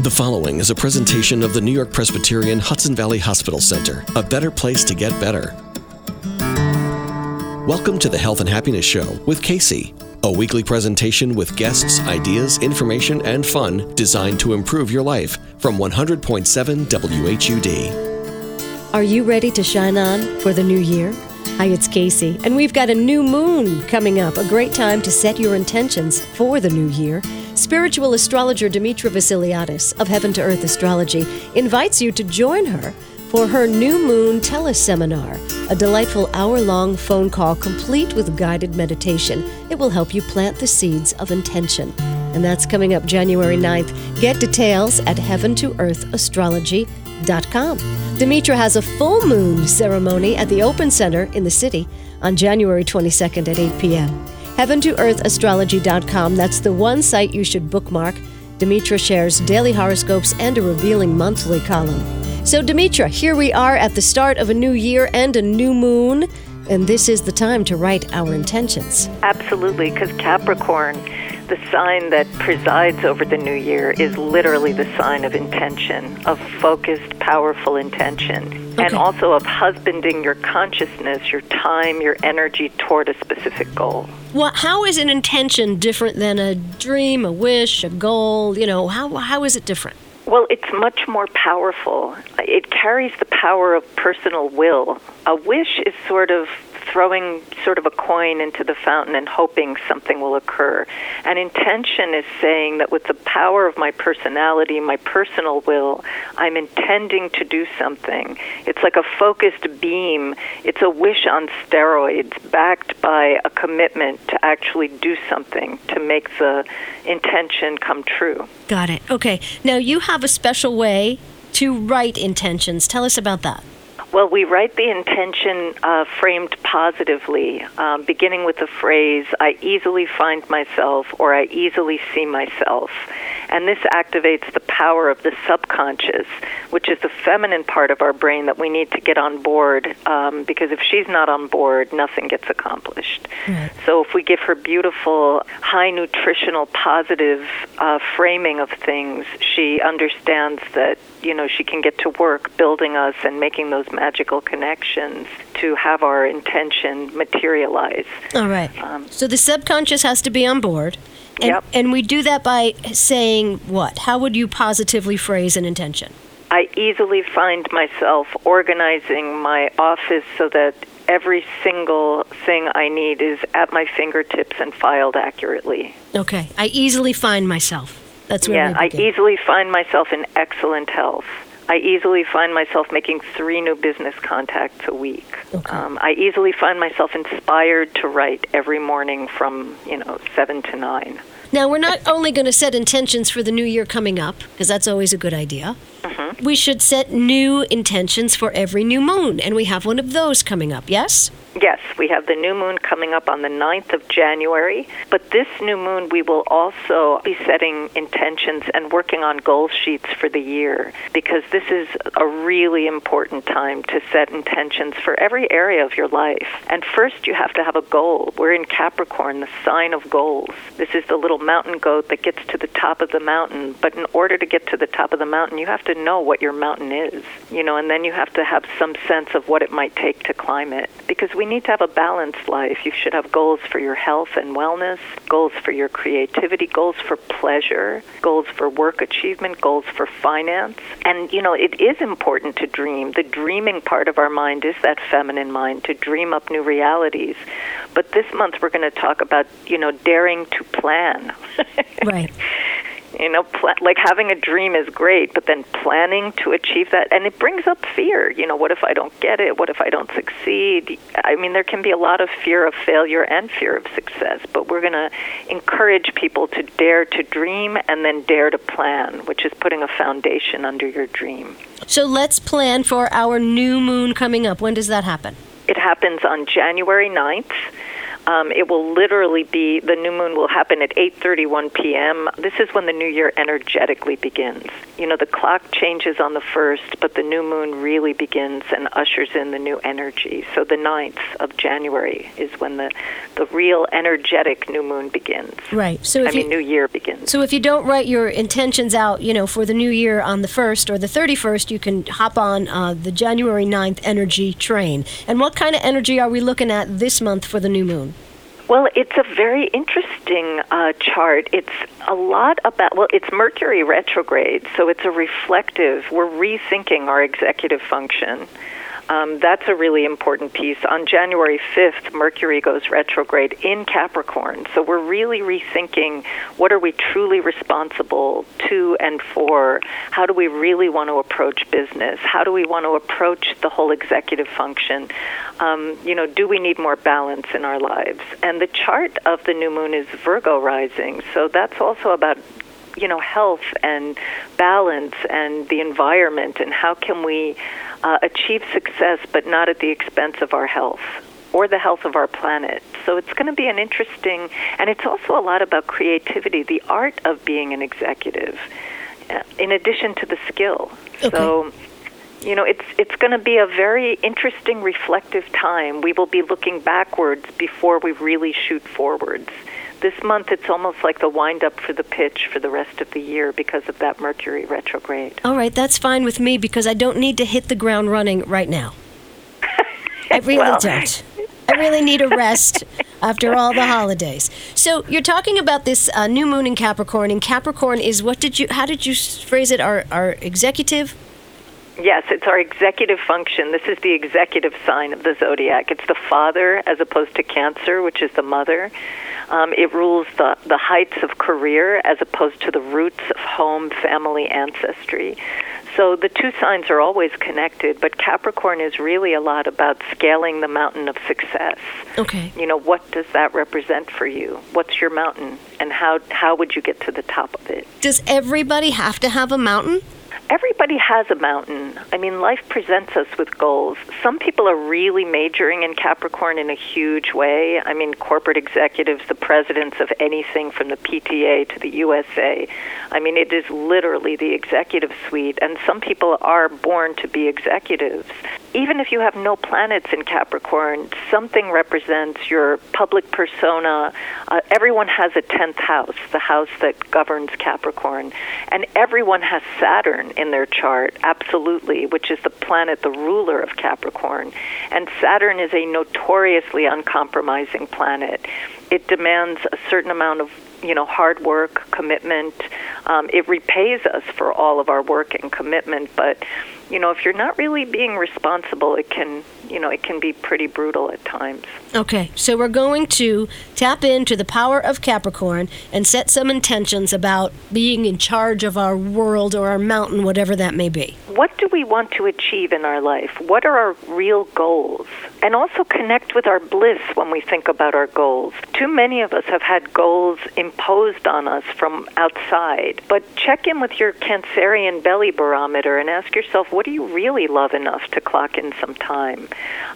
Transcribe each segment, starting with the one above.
The following is a presentation of the New York Presbyterian Hudson Valley Hospital Center, a better place to get better. Welcome to the Health and Happiness Show with Casey, a weekly presentation with guests, ideas, information, and fun designed to improve your life from 100.7 WHUD. Are you ready to shine on for the new year? Hi, it's Casey, and we've got a new moon coming up, a great time to set your intentions for the new year. Spiritual astrologer Demetra Vasiliadis of Heaven to Earth Astrology invites you to join her for her New Moon Teleseminar, a delightful hour long phone call complete with guided meditation. It will help you plant the seeds of intention. And that's coming up January 9th. Get details at Heaven to Earth heaventoearthastrology.com. Demetra has a full moon ceremony at the Open Center in the city on January 22nd at 8 p.m heaventoearthastrology.com. That's the one site you should bookmark. Demetra shares daily horoscopes and a revealing monthly column. So, Demetra, here we are at the start of a new year and a new moon, and this is the time to write our intentions. Absolutely, because Capricorn, the sign that presides over the new year, is literally the sign of intention, of focused, powerful intention okay. and also of husbanding your consciousness, your time, your energy toward a specific goal. Well, how is an intention different than a dream, a wish, a goal? You know, how, how is it different? Well, it's much more powerful. It carries the power of personal will. A wish is sort of throwing sort of a coin into the fountain and hoping something will occur. And intention is saying that with the power of my personality, my personal will, I'm intending to do something. It's like a focused beam. It's a wish on steroids, backed by a commitment to actually do something to make the intention come true. Got it. Okay. Now you have a special way to write intentions. Tell us about that. Well, we write the intention uh, framed positively, um, beginning with the phrase, I easily find myself or I easily see myself. And this activates the power of the subconscious, which is the feminine part of our brain that we need to get on board um, because if she's not on board, nothing gets accomplished. Right. So if we give her beautiful, high nutritional, positive uh, framing of things, she understands that you know she can get to work building us and making those magical connections to have our intention materialize. All right. Um, so the subconscious has to be on board. And, yep. and we do that by saying what? How would you positively phrase an intention? I easily find myself organizing my office so that every single thing I need is at my fingertips and filed accurately. Okay. I easily find myself. That's where yeah, I easily find myself in excellent health. I easily find myself making three new business contacts a week. Okay. Um, I easily find myself inspired to write every morning from you know seven to nine. Now we're not only going to set intentions for the new year coming up because that's always a good idea. Mm-hmm. We should set new intentions for every new moon, and we have one of those coming up. Yes. Yes, we have the new moon coming up on the 9th of January. But this new moon, we will also be setting intentions and working on goal sheets for the year because this is a really important time to set intentions for every area of your life. And first, you have to have a goal. We're in Capricorn, the sign of goals. This is the little mountain goat that gets to the top of the mountain. But in order to get to the top of the mountain, you have to know what your mountain is, you know, and then you have to have some sense of what it might take to climb it because we need to have a balanced life. You should have goals for your health and wellness, goals for your creativity, goals for pleasure, goals for work achievement, goals for finance. And, you know, it is important to dream. The dreaming part of our mind is that feminine mind to dream up new realities. But this month we're going to talk about, you know, daring to plan. right. You know, pl- like having a dream is great, but then planning to achieve that, and it brings up fear. You know, what if I don't get it? What if I don't succeed? I mean, there can be a lot of fear of failure and fear of success, but we're going to encourage people to dare to dream and then dare to plan, which is putting a foundation under your dream. So let's plan for our new moon coming up. When does that happen? It happens on January 9th Um, it will literally be the new moon will happen at 8:31 p.m. This is when the new year energetically begins. You know, the clock changes on the first, but the new moon really begins and ushers in the new energy. So the 9th of January is when the the real energetic new moon begins. Right. So I mean, new year begins. So if you don't write your intentions out, you know, for the new year on the first or the 31st, you can hop on uh, the January 9th energy train. And what kind of energy are we looking at this month for the new moon? Well, it's a very interesting uh, chart. It's a lot about, well, it's Mercury retrograde, so it's a reflective. We're rethinking our executive function. Um, that's a really important piece. On January 5th, Mercury goes retrograde in Capricorn. So we're really rethinking what are we truly responsible to and for? How do we really want to approach business? How do we want to approach the whole executive function? Um, you know, do we need more balance in our lives? And the chart of the new moon is Virgo rising. So that's also about you know health and balance and the environment and how can we uh, achieve success but not at the expense of our health or the health of our planet. So it's going to be an interesting, and it's also a lot about creativity, the art of being an executive, uh, in addition to the skill. Okay. So, you know, it's it's going to be a very interesting, reflective time. We will be looking backwards before we really shoot forwards this month it's almost like the wind up for the pitch for the rest of the year because of that Mercury retrograde. All right, that's fine with me because I don't need to hit the ground running right now. I really well. don't. I really need a rest after all the holidays. So you're talking about this uh, new moon in Capricorn, and Capricorn is what did you? How did you phrase it? Our our executive. Yes, it's our executive function. This is the executive sign of the zodiac. It's the father as opposed to Cancer, which is the mother. Um, it rules the, the heights of career as opposed to the roots of home, family, ancestry. So the two signs are always connected, but Capricorn is really a lot about scaling the mountain of success. Okay. You know, what does that represent for you? What's your mountain, and how how would you get to the top of it? Does everybody have to have a mountain? Everybody has a mountain. I mean, life presents us with goals. Some people are really majoring in Capricorn in a huge way. I mean, corporate executives, the presidents of anything from the PTA to the USA. I mean, it is literally the executive suite, and some people are born to be executives. Even if you have no planets in Capricorn, something represents your public persona. Uh, everyone has a 10th house, the house that governs Capricorn, and everyone has Saturn in their chart, absolutely, which is the planet, the ruler of Capricorn. And Saturn is a notoriously uncompromising planet. It demands a certain amount of you know hard work, commitment. Um, it repays us for all of our work and commitment, but you know if you're not really being responsible, it can you know, it can be pretty brutal at times. Okay, so we're going to tap into the power of Capricorn and set some intentions about being in charge of our world or our mountain, whatever that may be. What do we want to achieve in our life? What are our real goals? And also connect with our bliss when we think about our goals. Too many of us have had goals imposed on us from outside. But check in with your Cancerian belly barometer and ask yourself, what do you really love enough to clock in some time?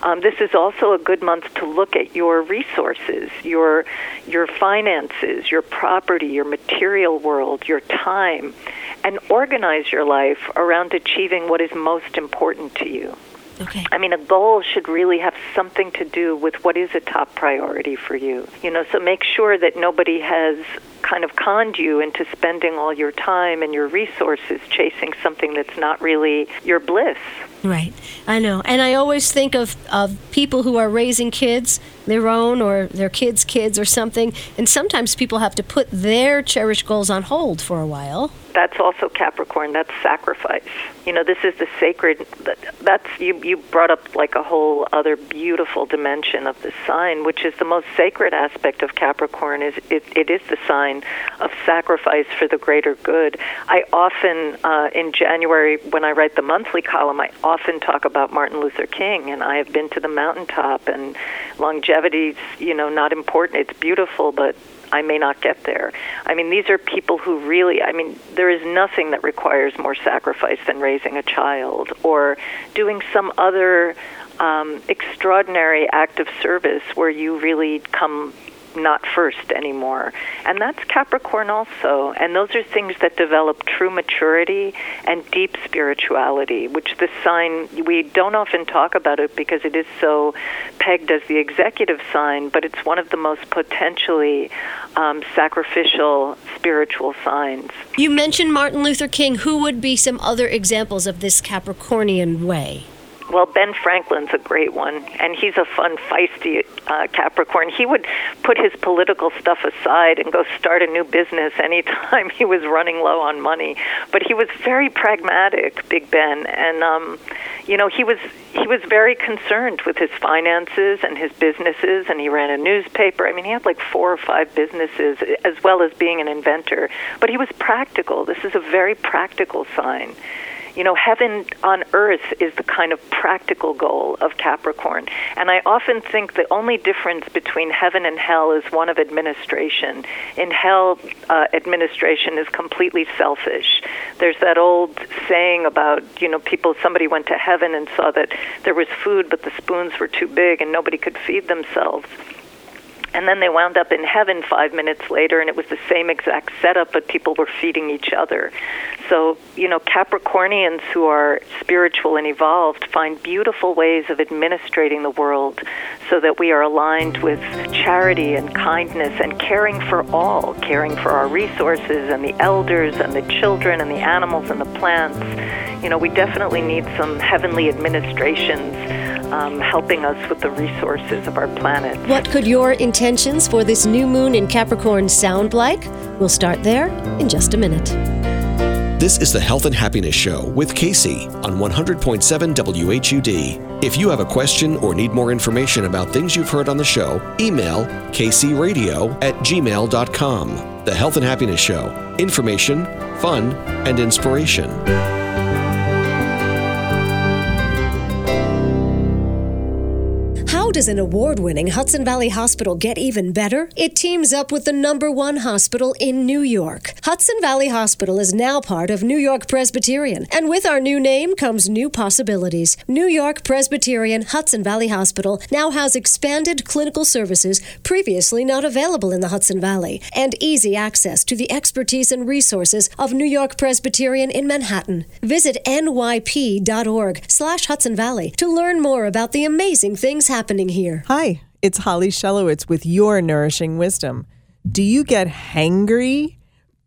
Um, this is also a good month to look at your resources, your your finances, your property, your material world, your time, and organize your life around achieving what is most important to you. Okay. I mean, a goal should really have something to do with what is a top priority for you. You know, so make sure that nobody has kind of conned you into spending all your time and your resources chasing something that's not really your bliss. Right. I know. And I always think of, of people who are raising kids, their own or their kids' kids or something, and sometimes people have to put their cherished goals on hold for a while that's also Capricorn. That's sacrifice. You know, this is the sacred. That's you. You brought up like a whole other beautiful dimension of the sign, which is the most sacred aspect of Capricorn. Is it? It is the sign of sacrifice for the greater good. I often, uh, in January, when I write the monthly column, I often talk about Martin Luther King, and I have been to the mountaintop, and longevity's, you know, not important. It's beautiful, but I may not get there. I mean, these are people who really, I mean, there is nothing that requires more sacrifice than raising a child or doing some other um, extraordinary act of service where you really come not first anymore. And that's Capricorn also. And those are things that develop true maturity and deep spirituality, which the sign, we don't often talk about it because it is so pegged as the executive sign, but it's one of the most potentially um, sacrificial spiritual signs. You mentioned Martin Luther King. Who would be some other examples of this Capricornian way? Well, Ben Franklin's a great one, and he's a fun, feisty uh, Capricorn. He would put his political stuff aside and go start a new business anytime he was running low on money. But he was very pragmatic, Big Ben, and um, you know he was he was very concerned with his finances and his businesses, and he ran a newspaper. I mean, he had like four or five businesses, as well as being an inventor. But he was practical. This is a very practical sign. You know, heaven on earth is the kind of practical goal of Capricorn. And I often think the only difference between heaven and hell is one of administration. In hell, uh, administration is completely selfish. There's that old saying about, you know, people, somebody went to heaven and saw that there was food, but the spoons were too big and nobody could feed themselves. And then they wound up in heaven five minutes later, and it was the same exact setup, but people were feeding each other. So, you know, Capricornians who are spiritual and evolved find beautiful ways of administrating the world so that we are aligned with charity and kindness and caring for all, caring for our resources and the elders and the children and the animals and the plants. You know, we definitely need some heavenly administrations um, helping us with the resources of our planet. What could your intentions for this new moon in Capricorn sound like? We'll start there in just a minute. This is the Health and Happiness Show with Casey on 100.7 WHUD. If you have a question or need more information about things you've heard on the show, email kcradio at gmail.com. The Health and Happiness Show. Information, fun, and inspiration. Does an award winning Hudson Valley Hospital get even better? It teams up with the number one hospital in New York. Hudson Valley Hospital is now part of New York Presbyterian, and with our new name comes new possibilities. New York Presbyterian Hudson Valley Hospital now has expanded clinical services previously not available in the Hudson Valley, and easy access to the expertise and resources of New York Presbyterian in Manhattan. Visit nyp.org slash Hudson Valley to learn more about the amazing things happening here. Hi, it's Holly Shelowitz with your Nourishing Wisdom. Do you get hangry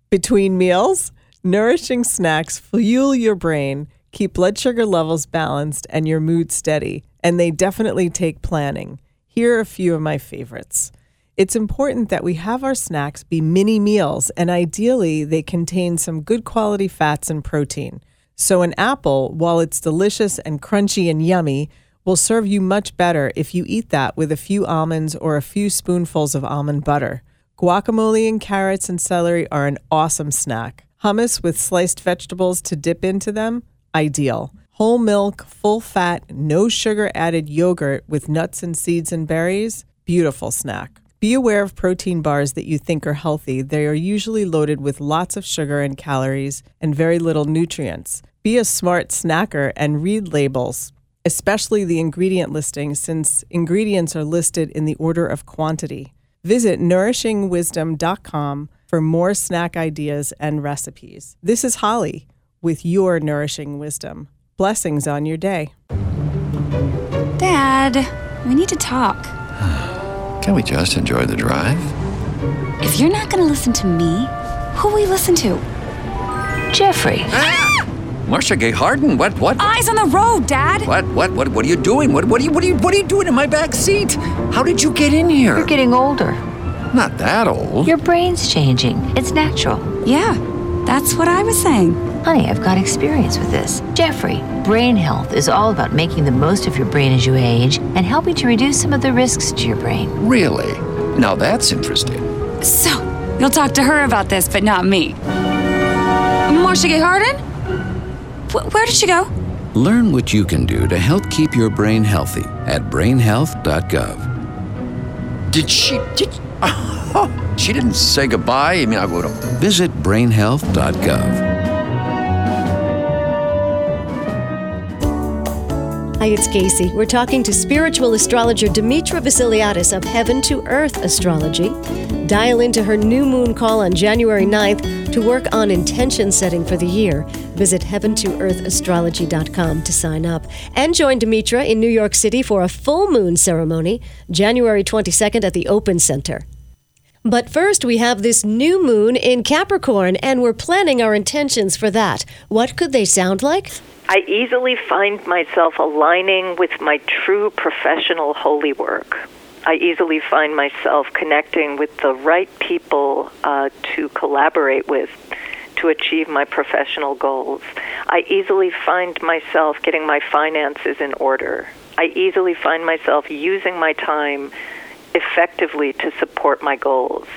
between meals? Nourishing snacks fuel your brain, keep blood sugar levels balanced, and your mood steady, and they definitely take planning. Here are a few of my favorites. It's important that we have our snacks be mini meals, and ideally, they contain some good quality fats and protein. So, an apple, while it's delicious and crunchy and yummy, will serve you much better if you eat that with a few almonds or a few spoonfuls of almond butter. Guacamole and carrots and celery are an awesome snack. Hummus with sliced vegetables to dip into them, ideal. Whole milk, full fat, no sugar added yogurt with nuts and seeds and berries, beautiful snack. Be aware of protein bars that you think are healthy. They are usually loaded with lots of sugar and calories and very little nutrients. Be a smart snacker and read labels especially the ingredient listing, since ingredients are listed in the order of quantity. Visit nourishingwisdom.com for more snack ideas and recipes. This is Holly with your Nourishing Wisdom. Blessings on your day. Dad, we need to talk. Can we just enjoy the drive? If you're not going to listen to me, who will we listen to? Jeffrey. Ah! Marcia Gay Harden, what, what? Eyes on the road, Dad. What, what, what, what are you doing? What, what are you, what are you, what are you doing in my back seat? How did you get in here? You're getting older. Not that old. Your brain's changing. It's natural. Yeah, that's what I was saying. Honey, I've got experience with this. Jeffrey, brain health is all about making the most of your brain as you age and helping to reduce some of the risks to your brain. Really? Now that's interesting. So, you'll talk to her about this, but not me. Marcia Gay Harden? Where did she go? Learn what you can do to help keep your brain healthy at brainhealth.gov. Did she? Did, oh, she didn't say goodbye. I mean, I would have. Visit brainhealth.gov. Hi, it's Casey. We're talking to spiritual astrologer Demetra Vasiliadis of Heaven to Earth Astrology. Dial into her new moon call on January 9th to work on intention setting for the year. Visit heaven2earthastrology.com to sign up. And join Demetra in New York City for a full moon ceremony, January 22nd at the Open Center. But first, we have this new moon in Capricorn, and we're planning our intentions for that. What could they sound like? I easily find myself aligning with my true professional holy work. I easily find myself connecting with the right people uh, to collaborate with to achieve my professional goals. I easily find myself getting my finances in order. I easily find myself using my time effectively to support my goals.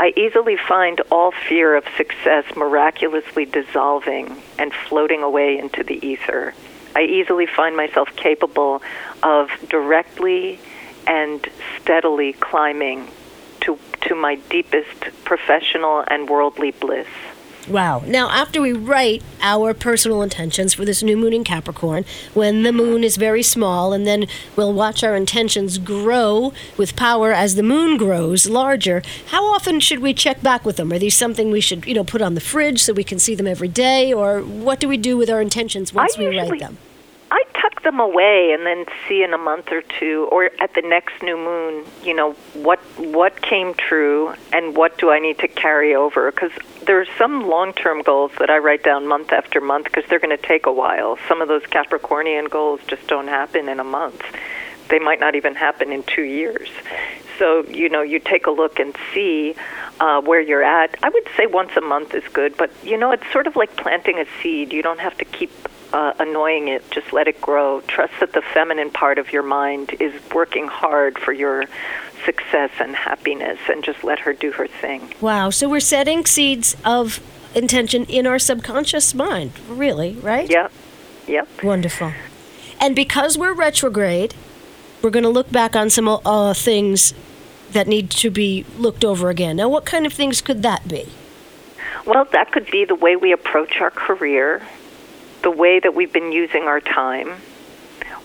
I easily find all fear of success miraculously dissolving and floating away into the ether. I easily find myself capable of directly and steadily climbing to, to my deepest professional and worldly bliss. Wow. Now, after we write our personal intentions for this new moon in Capricorn, when the moon is very small, and then we'll watch our intentions grow with power as the moon grows larger, how often should we check back with them? Are these something we should, you know, put on the fridge so we can see them every day, or what do we do with our intentions once I we usually, write them? I tuck them away and then see in a month or two, or at the next new moon, you know, what what came true and what do I need to carry over? Because there are some long-term goals that I write down month after month because they're going to take a while. Some of those Capricornian goals just don't happen in a month. They might not even happen in two years. So you know, you take a look and see uh, where you're at. I would say once a month is good, but you know, it's sort of like planting a seed. You don't have to keep uh, annoying it. Just let it grow. Trust that the feminine part of your mind is working hard for your success and happiness, and just let her do her thing. Wow. So we're setting seeds of intention in our subconscious mind, really, right? Yep. Yep. Wonderful. And because we're retrograde, we're going to look back on some uh, things that need to be looked over again. Now, what kind of things could that be? Well, that could be the way we approach our career, the way that we've been using our time,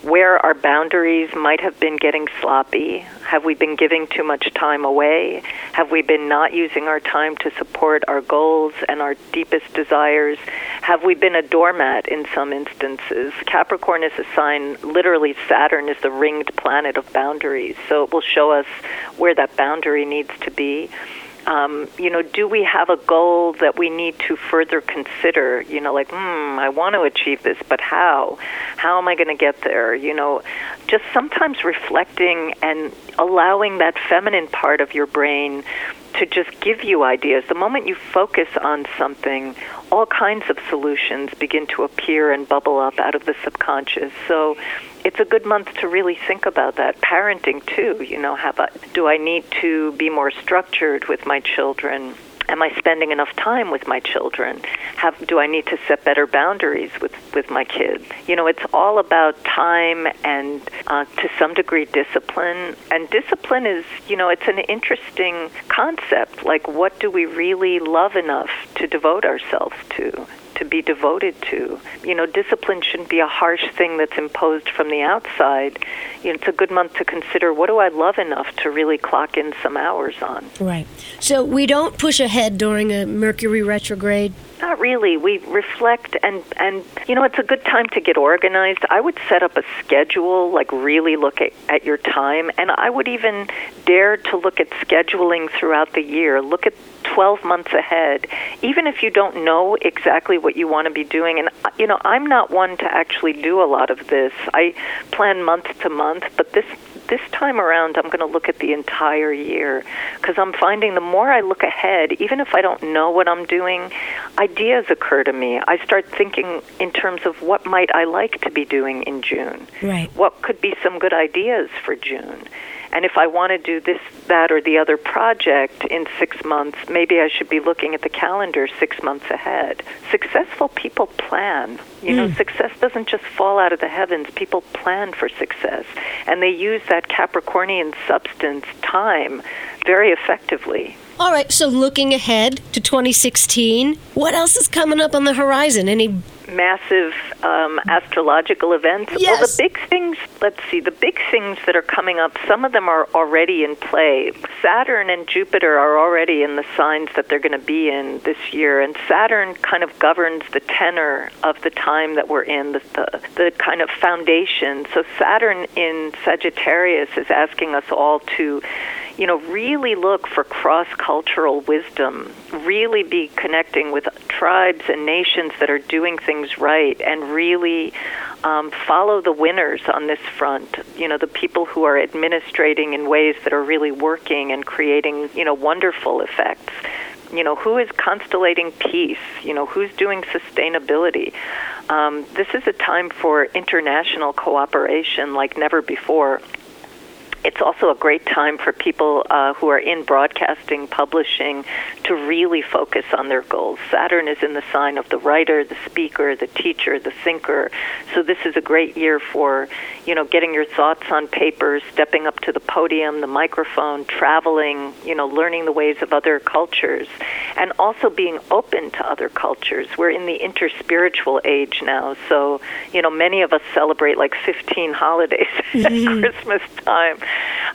where our boundaries might have been getting sloppy. Have we been giving too much time away? Have we been not using our time to support our goals and our deepest desires? Have we been a doormat in some instances? Capricorn is a sign, literally, Saturn is the ringed planet of boundaries. So it will show us where that boundary needs to be um, you know, do we have a goal that we need to further consider? You know, like, hmm, I want to achieve this, but how? How am I going to get there? You know, just sometimes reflecting and allowing that feminine part of your brain to just give you ideas. The moment you focus on something, all kinds of solutions begin to appear and bubble up out of the subconscious. So it's a good month to really think about that. Parenting too, you know, have a, do I need to be more structured with my children? Am I spending enough time with my children? Have do I need to set better boundaries with with my kids? You know, it's all about time and uh, to some degree discipline. And discipline is, you know, it's an interesting concept. Like, what do we really love enough to devote ourselves to? To be devoted to. You know, discipline shouldn't be a harsh thing that's imposed from the outside. You know, it's a good month to consider what do I love enough to really clock in some hours on. Right. So we don't push ahead during a Mercury retrograde. Not really. We reflect and and you know it's a good time to get organized. I would set up a schedule, like really look at, at your time, and I would even dare to look at scheduling throughout the year. Look at 12 months ahead, even if you don't know exactly what you want to be doing. And uh, you know, I'm not one to actually do a lot of this. I plan month to month, but this this time around, I'm going to look at the entire year because I'm finding the more I look ahead, even if I don't know what I'm doing, ideas occur to me. I start thinking in terms of what might I like to be doing in June. Right. What could be some good ideas for June? And if I want to do this, that, or the other project in six months, maybe I should be looking at the calendar six months ahead. Successful people plan. You know, hmm. success doesn't just fall out of the heavens. People plan for success. And they use that Capricornian substance, time, very effectively. All right, so looking ahead to 2016, what else is coming up on the horizon? Any massive um, astrological events. Yes. Well, the big things, let's see, the big things that are coming up, some of them are already in play. Saturn and Jupiter are already in the signs that they're going to be in this year, and Saturn kind of governs the tenor of the time that we're in, the, the, the kind of foundation. So Saturn in Sagittarius is asking us all to you know, really look for cross cultural wisdom, really be connecting with tribes and nations that are doing things right, and really um, follow the winners on this front. You know, the people who are administrating in ways that are really working and creating, you know, wonderful effects. You know, who is constellating peace? You know, who's doing sustainability? Um, this is a time for international cooperation like never before it's also a great time for people uh, who are in broadcasting, publishing, to really focus on their goals. Saturn is in the sign of the writer, the speaker, the teacher, the thinker. So this is a great year for, you know, getting your thoughts on paper, stepping up to the podium, the microphone, traveling, you know, learning the ways of other cultures, and also being open to other cultures. We're in the interspiritual age now, so you know, many of us celebrate like 15 holidays at Christmas time.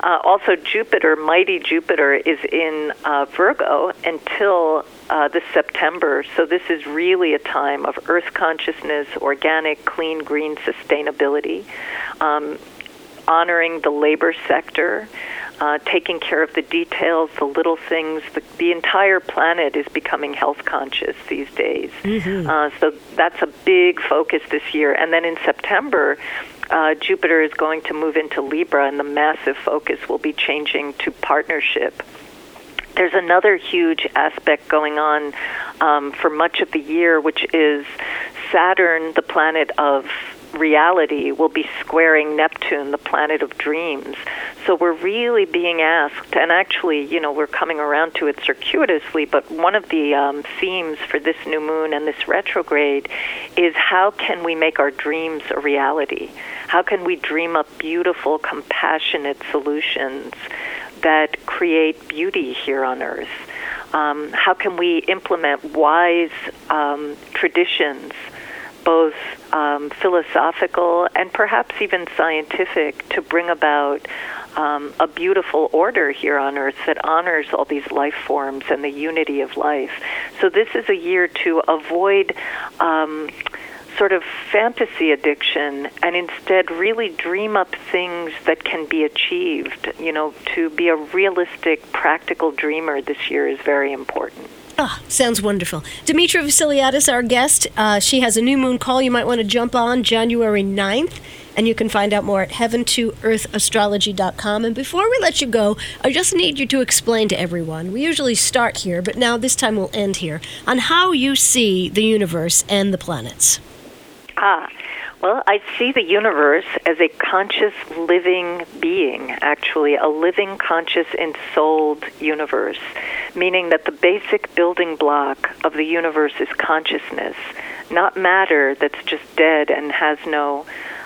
Uh, also, Jupiter, mighty Jupiter, is in uh, Virgo until uh, this September. So, this is really a time of earth consciousness, organic, clean, green sustainability, um, honoring the labor sector. Uh, taking care of the details, the little things. The, the entire planet is becoming health conscious these days. Uh, so that's a big focus this year. And then in September, uh, Jupiter is going to move into Libra, and the massive focus will be changing to partnership. There's another huge aspect going on um, for much of the year, which is Saturn, the planet of reality, will be squaring Neptune, the planet of dreams. So we're really being asked, and actually, you know, we're coming around to it circuitously, but one of the um, themes for this new moon and this retrograde is how can we make our dreams a reality? How can we dream up beautiful, compassionate solutions that create beauty here on earth? Um, how can we implement wise um, traditions, both um, philosophical and perhaps even scientific, to bring about um, a beautiful order here on earth that honors all these life forms and the unity of life? So, this is a year to avoid. Sort of fantasy addiction and instead really dream up things that can be achieved. You know, to be a realistic, practical dreamer this year is very important. Ah, sounds wonderful. Demetra Vasiliadis, our guest, uh, she has a new moon call you might want to jump on January 9th, and you can find out more at heaven2earthastrology.com. And before we let you go, I just need you to explain to everyone. We usually start here, but now this time we'll end here on how you see the universe and the planets. Ah, well, I see the universe as a conscious living being, actually, a living, conscious, ensouled universe, meaning that the basic building block of the universe is consciousness, not matter that's just dead and has no.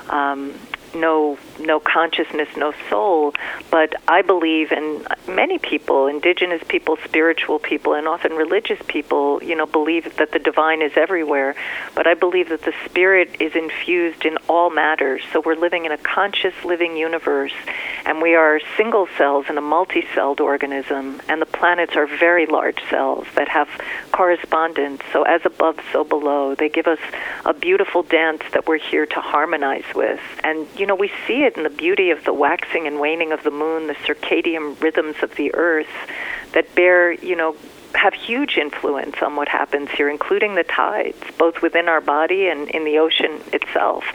Um, no no consciousness, no soul. But I believe, and many people, indigenous people, spiritual people, and often religious people, you know, believe that the divine is everywhere. But I believe that the spirit is infused in all matters. So we're living in a conscious, living universe, and we are single cells in a multi-celled organism, and the planets are very large cells that have correspondence. So as above, so below. They give us a beautiful dance that we're here to harmonize with, and you know, we see it in the beauty of the waxing and waning of the moon, the circadian rhythms of the earth that bear, you know, have huge influence on what happens here, including the tides, both within our body and in the ocean itself.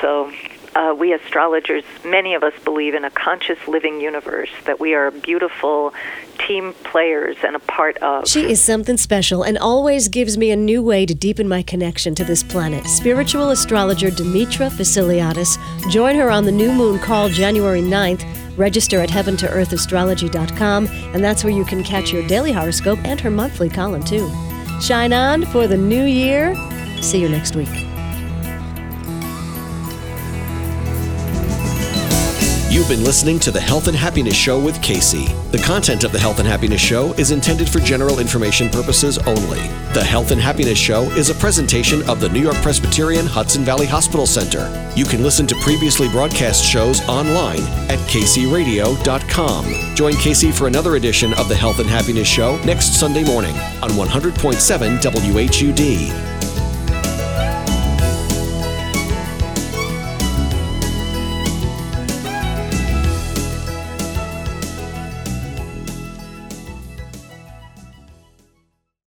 So, uh, we astrologers, many of us believe in a conscious living universe, that we are beautiful team players and a part of. She is something special and always gives me a new way to deepen my connection to this planet. Spiritual astrologer Demetra Vasiliadis. Join her on the new moon call January 9th. Register at heaven2earthastrology.com, and that's where you can catch your daily horoscope and her monthly column, too. Shine on for the new year. See you next week. You've been listening to the Health and Happiness Show with Casey. The content of the Health and Happiness Show is intended for general information purposes only. The Health and Happiness Show is a presentation of the New York Presbyterian Hudson Valley Hospital Center. You can listen to previously broadcast shows online at kcradio.com. Join Casey for another edition of the Health and Happiness Show next Sunday morning on 100.7 WHUD.